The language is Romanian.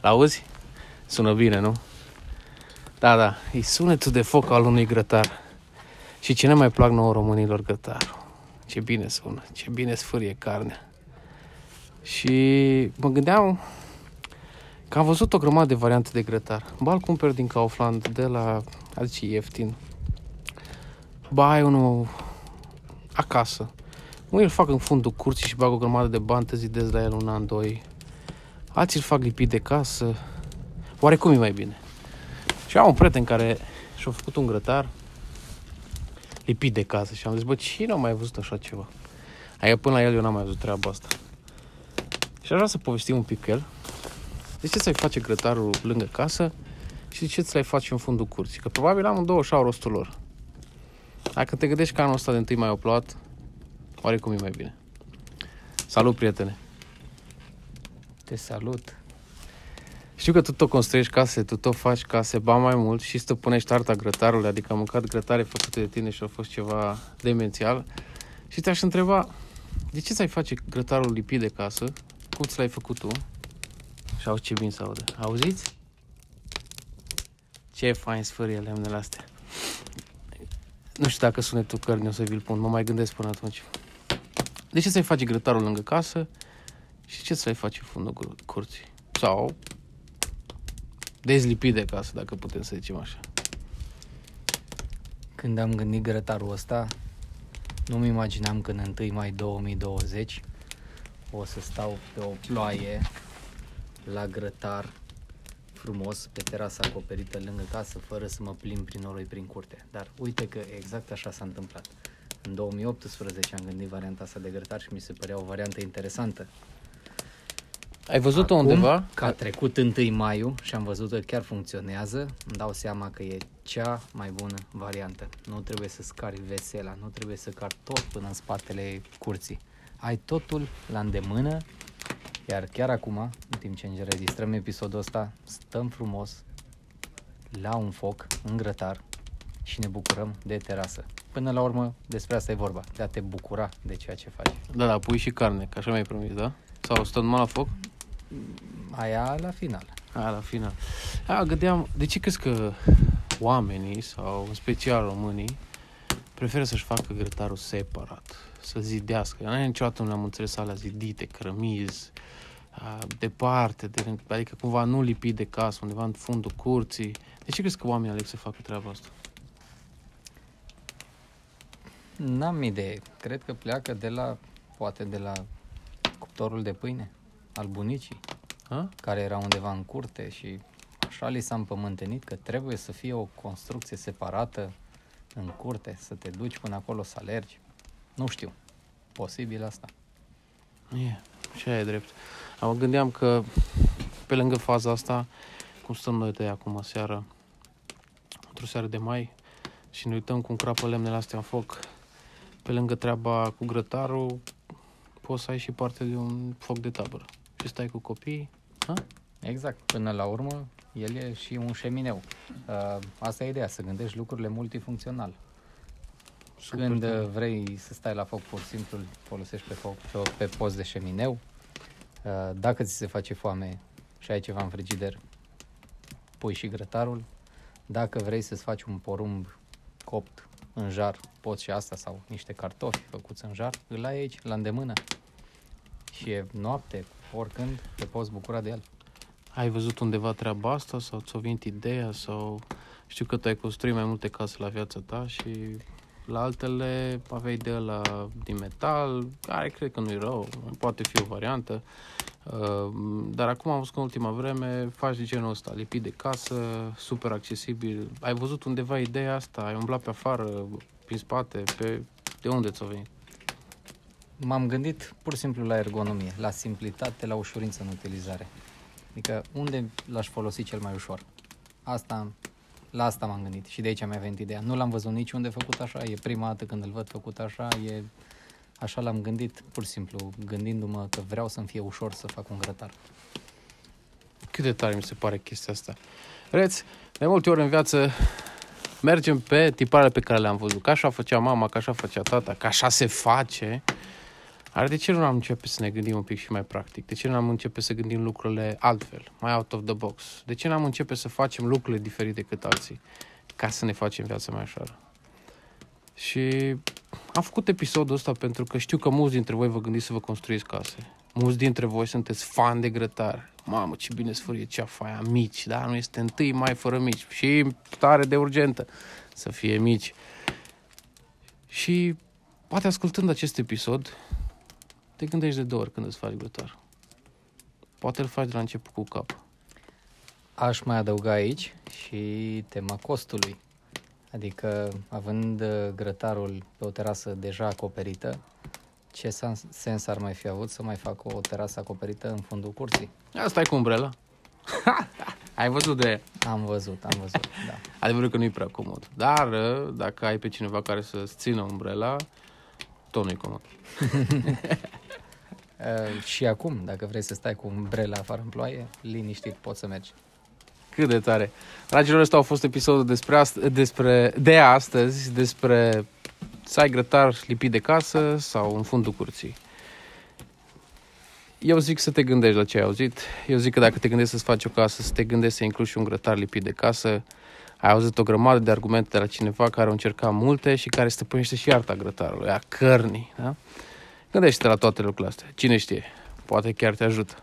L-auzi? Sună bine, nu? Da, da, e sunetul de foc al unui grătar. Și ce ne mai plac nouă românilor grătarul. Ce bine sună, ce bine sfârie carnea. Și mă gândeam că am văzut o grămadă de variante de grătar. Ba îl cumperi din Kaufland, de la, adică ieftin. Ba ai unul acasă. Unii îl fac în fundul curții și bag o grămadă de bani, te zidezi la el un an, doi. Alții îl fac lipit de casă. Oarecum e mai bine. Și am un prieten care și-a făcut un grătar lipit de casă și am zis, bă, cine a mai văzut așa ceva? Adică până la el eu n-am mai văzut treaba asta. Și aș vrea să povestim un pic cu el. De ce să-i face grătarul lângă casă și de ce să-i faci în fundul curții? Că probabil am două și au rostul lor. Dacă te gândești că anul ăsta de întâi mai au plouat, oarecum e mai bine. Salut, prietene! Te salut! Știu că tu tot construiești case, tu tot faci case, ba mai mult și stăpânești arta grătarului, adică am mâncat grătare făcute de tine și a fost ceva demențial. Și te-aș întreba, de ce ți-ai face grătarul lipit de casă? Cum ți l-ai făcut tu? Și auzi ce bine să aude. Auziți? Ce fain sfârie lemnele astea. Nu știu dacă sunetul cărnii o să vi-l pun, mă mai gândesc până atunci. De ce să-i faci grătarul lângă casă și ce să-i faci în fundul curții? Sau dezlipit de casă, dacă putem să zicem așa. Când am gândit grătarul ăsta, nu-mi imaginam că în 1 mai 2020 o să stau pe o ploaie la grătar frumos pe terasa acoperită lângă casă fără să mă plimb prin noroi prin curte. Dar uite că exact așa s-a întâmplat. În 2018 am gândit varianta asta de grătar și mi se părea o variantă interesantă. Ai văzut-o Acum, undeva? Că a trecut 1 maiu și am văzut că chiar funcționează, îmi dau seama că e cea mai bună variantă. Nu trebuie să scari vesela, nu trebuie să cari tot până în spatele curții. Ai totul la îndemână, iar chiar acum, în timp ce înregistrăm episodul ăsta, stăm frumos la un foc, în grătar și ne bucurăm de terasă. Până la urmă, despre asta e vorba, de a te bucura de ceea ce faci. Da, da, pui și carne, că așa mi-ai promis, da? Sau stă numai la foc? Aia la final. A, la final. A, gândeam, de ce crezi că oamenii, sau în special românii, preferă să-și facă grătarul separat, să zidească. Noi niciodată nu le-am înțeles alea zidite, cărămizi, a, departe, de, adică cumva nu lipit de casă, undeva în fundul curții. De ce crezi că oamenii aleg să facă treaba asta? N-am idee. Cred că pleacă de la, poate de la cuptorul de pâine al bunicii, A? care era undeva în curte și așa li s-a împământenit că trebuie să fie o construcție separată în curte, să te duci până acolo să alergi. Nu știu. Posibil asta. E, și aia e drept. Mă gândeam că pe lângă faza asta, cum stăm noi de acum seară, într-o seară de mai, și ne uităm cum crapă lemnele astea în foc, pe lângă treaba cu grătarul, poți să ai și parte de un foc de tabără. Și stai cu copiii, ha? Exact. Până la urmă, el e și un șemineu. Uh, asta e ideea, să gândești lucrurile multifuncțional. Super Când tare. uh, vrei să stai la foc, pur și simplu îl folosești pe, foc, pe, pe post de șemineu. Uh, Dacă ți se face foame și ai ceva în frigider, pui și grătarul. Dacă vrei să-ți faci un porumb copt în jar, poți și asta sau niște cartofi făcuți în jar, îl ai aici, la îndemână. Și e noapte, oricând, te poți bucura de el. Ai văzut undeva treaba asta sau ți-a venit ideea sau știu că tu ai construit mai multe case la viața ta și la altele aveai de la din metal, care cred că nu e rău, poate fi o variantă. Uh, Dar acum am văzut că în ultima vreme faci de genul ăsta, lipit de casă, super accesibil. Ai văzut undeva ideea asta? Ai umblat pe afară, prin spate, pe... De unde ți-a venit? M-am gândit pur și simplu la ergonomie, la simplitate, la ușurință în utilizare. Adică unde l-aș folosi cel mai ușor? Asta, la asta m-am gândit și de aici mi-a venit ideea. Nu l-am văzut niciunde făcut așa, e prima dată când îl văd făcut așa, e așa l-am gândit, pur și simplu, gândindu-mă că vreau să-mi fie ușor să fac un grătar. Cât de tare mi se pare chestia asta. Vedeți, de multe ori în viață mergem pe tiparele pe care le-am văzut. Că așa făcea mama, că așa făcea tata, că așa se face. Are de ce nu am începe să ne gândim un pic și mai practic? De ce nu am începe să gândim lucrurile altfel, mai out of the box? De ce nu am începe să facem lucrurile diferite decât alții, ca să ne facem viața mai ușoară? Și am făcut episodul ăsta pentru că știu că mulți dintre voi vă gândiți să vă construiți case. Mulți dintre voi sunteți fan de grătar. Mamă, ce bine sfârie ceafa aia, mici, da? Nu este întâi mai fără mici. Și tare de urgentă să fie mici. Și poate ascultând acest episod, te gândești de două ori când îți faci grătar. Poate îl faci de la început cu cap. Aș mai adăuga aici și tema costului. Adică, având uh, grătarul pe o terasă deja acoperită, ce sens- sens ar mai fi avut să mai fac o terasă acoperită în fundul curții? Asta e cu umbrela. Ai văzut de Am văzut, am văzut, da. Adevărul că nu e prea comod. Dar uh, dacă ai pe cineva care să-ți țină umbrela, tot nu e comod. Uh, și acum, dacă vrei să stai cu umbrela afară în ploaie, liniștit poți să mergi. Cât de tare. Dragilor, ăsta a fost episodul despre, ast- despre de astăzi, despre să ai grătar lipit de casă sau în fundul curții. Eu zic să te gândești la ce ai auzit. Eu zic că dacă te gândești să-ți faci o casă, să te gândești să incluși și un grătar lipit de casă. Ai auzit o grămadă de argumente de la cineva care au încercat multe și care stăpânește și arta grătarului, a cărnii. Da? Gândește-te la toate lucrurile astea. Cine știe, poate chiar te ajută.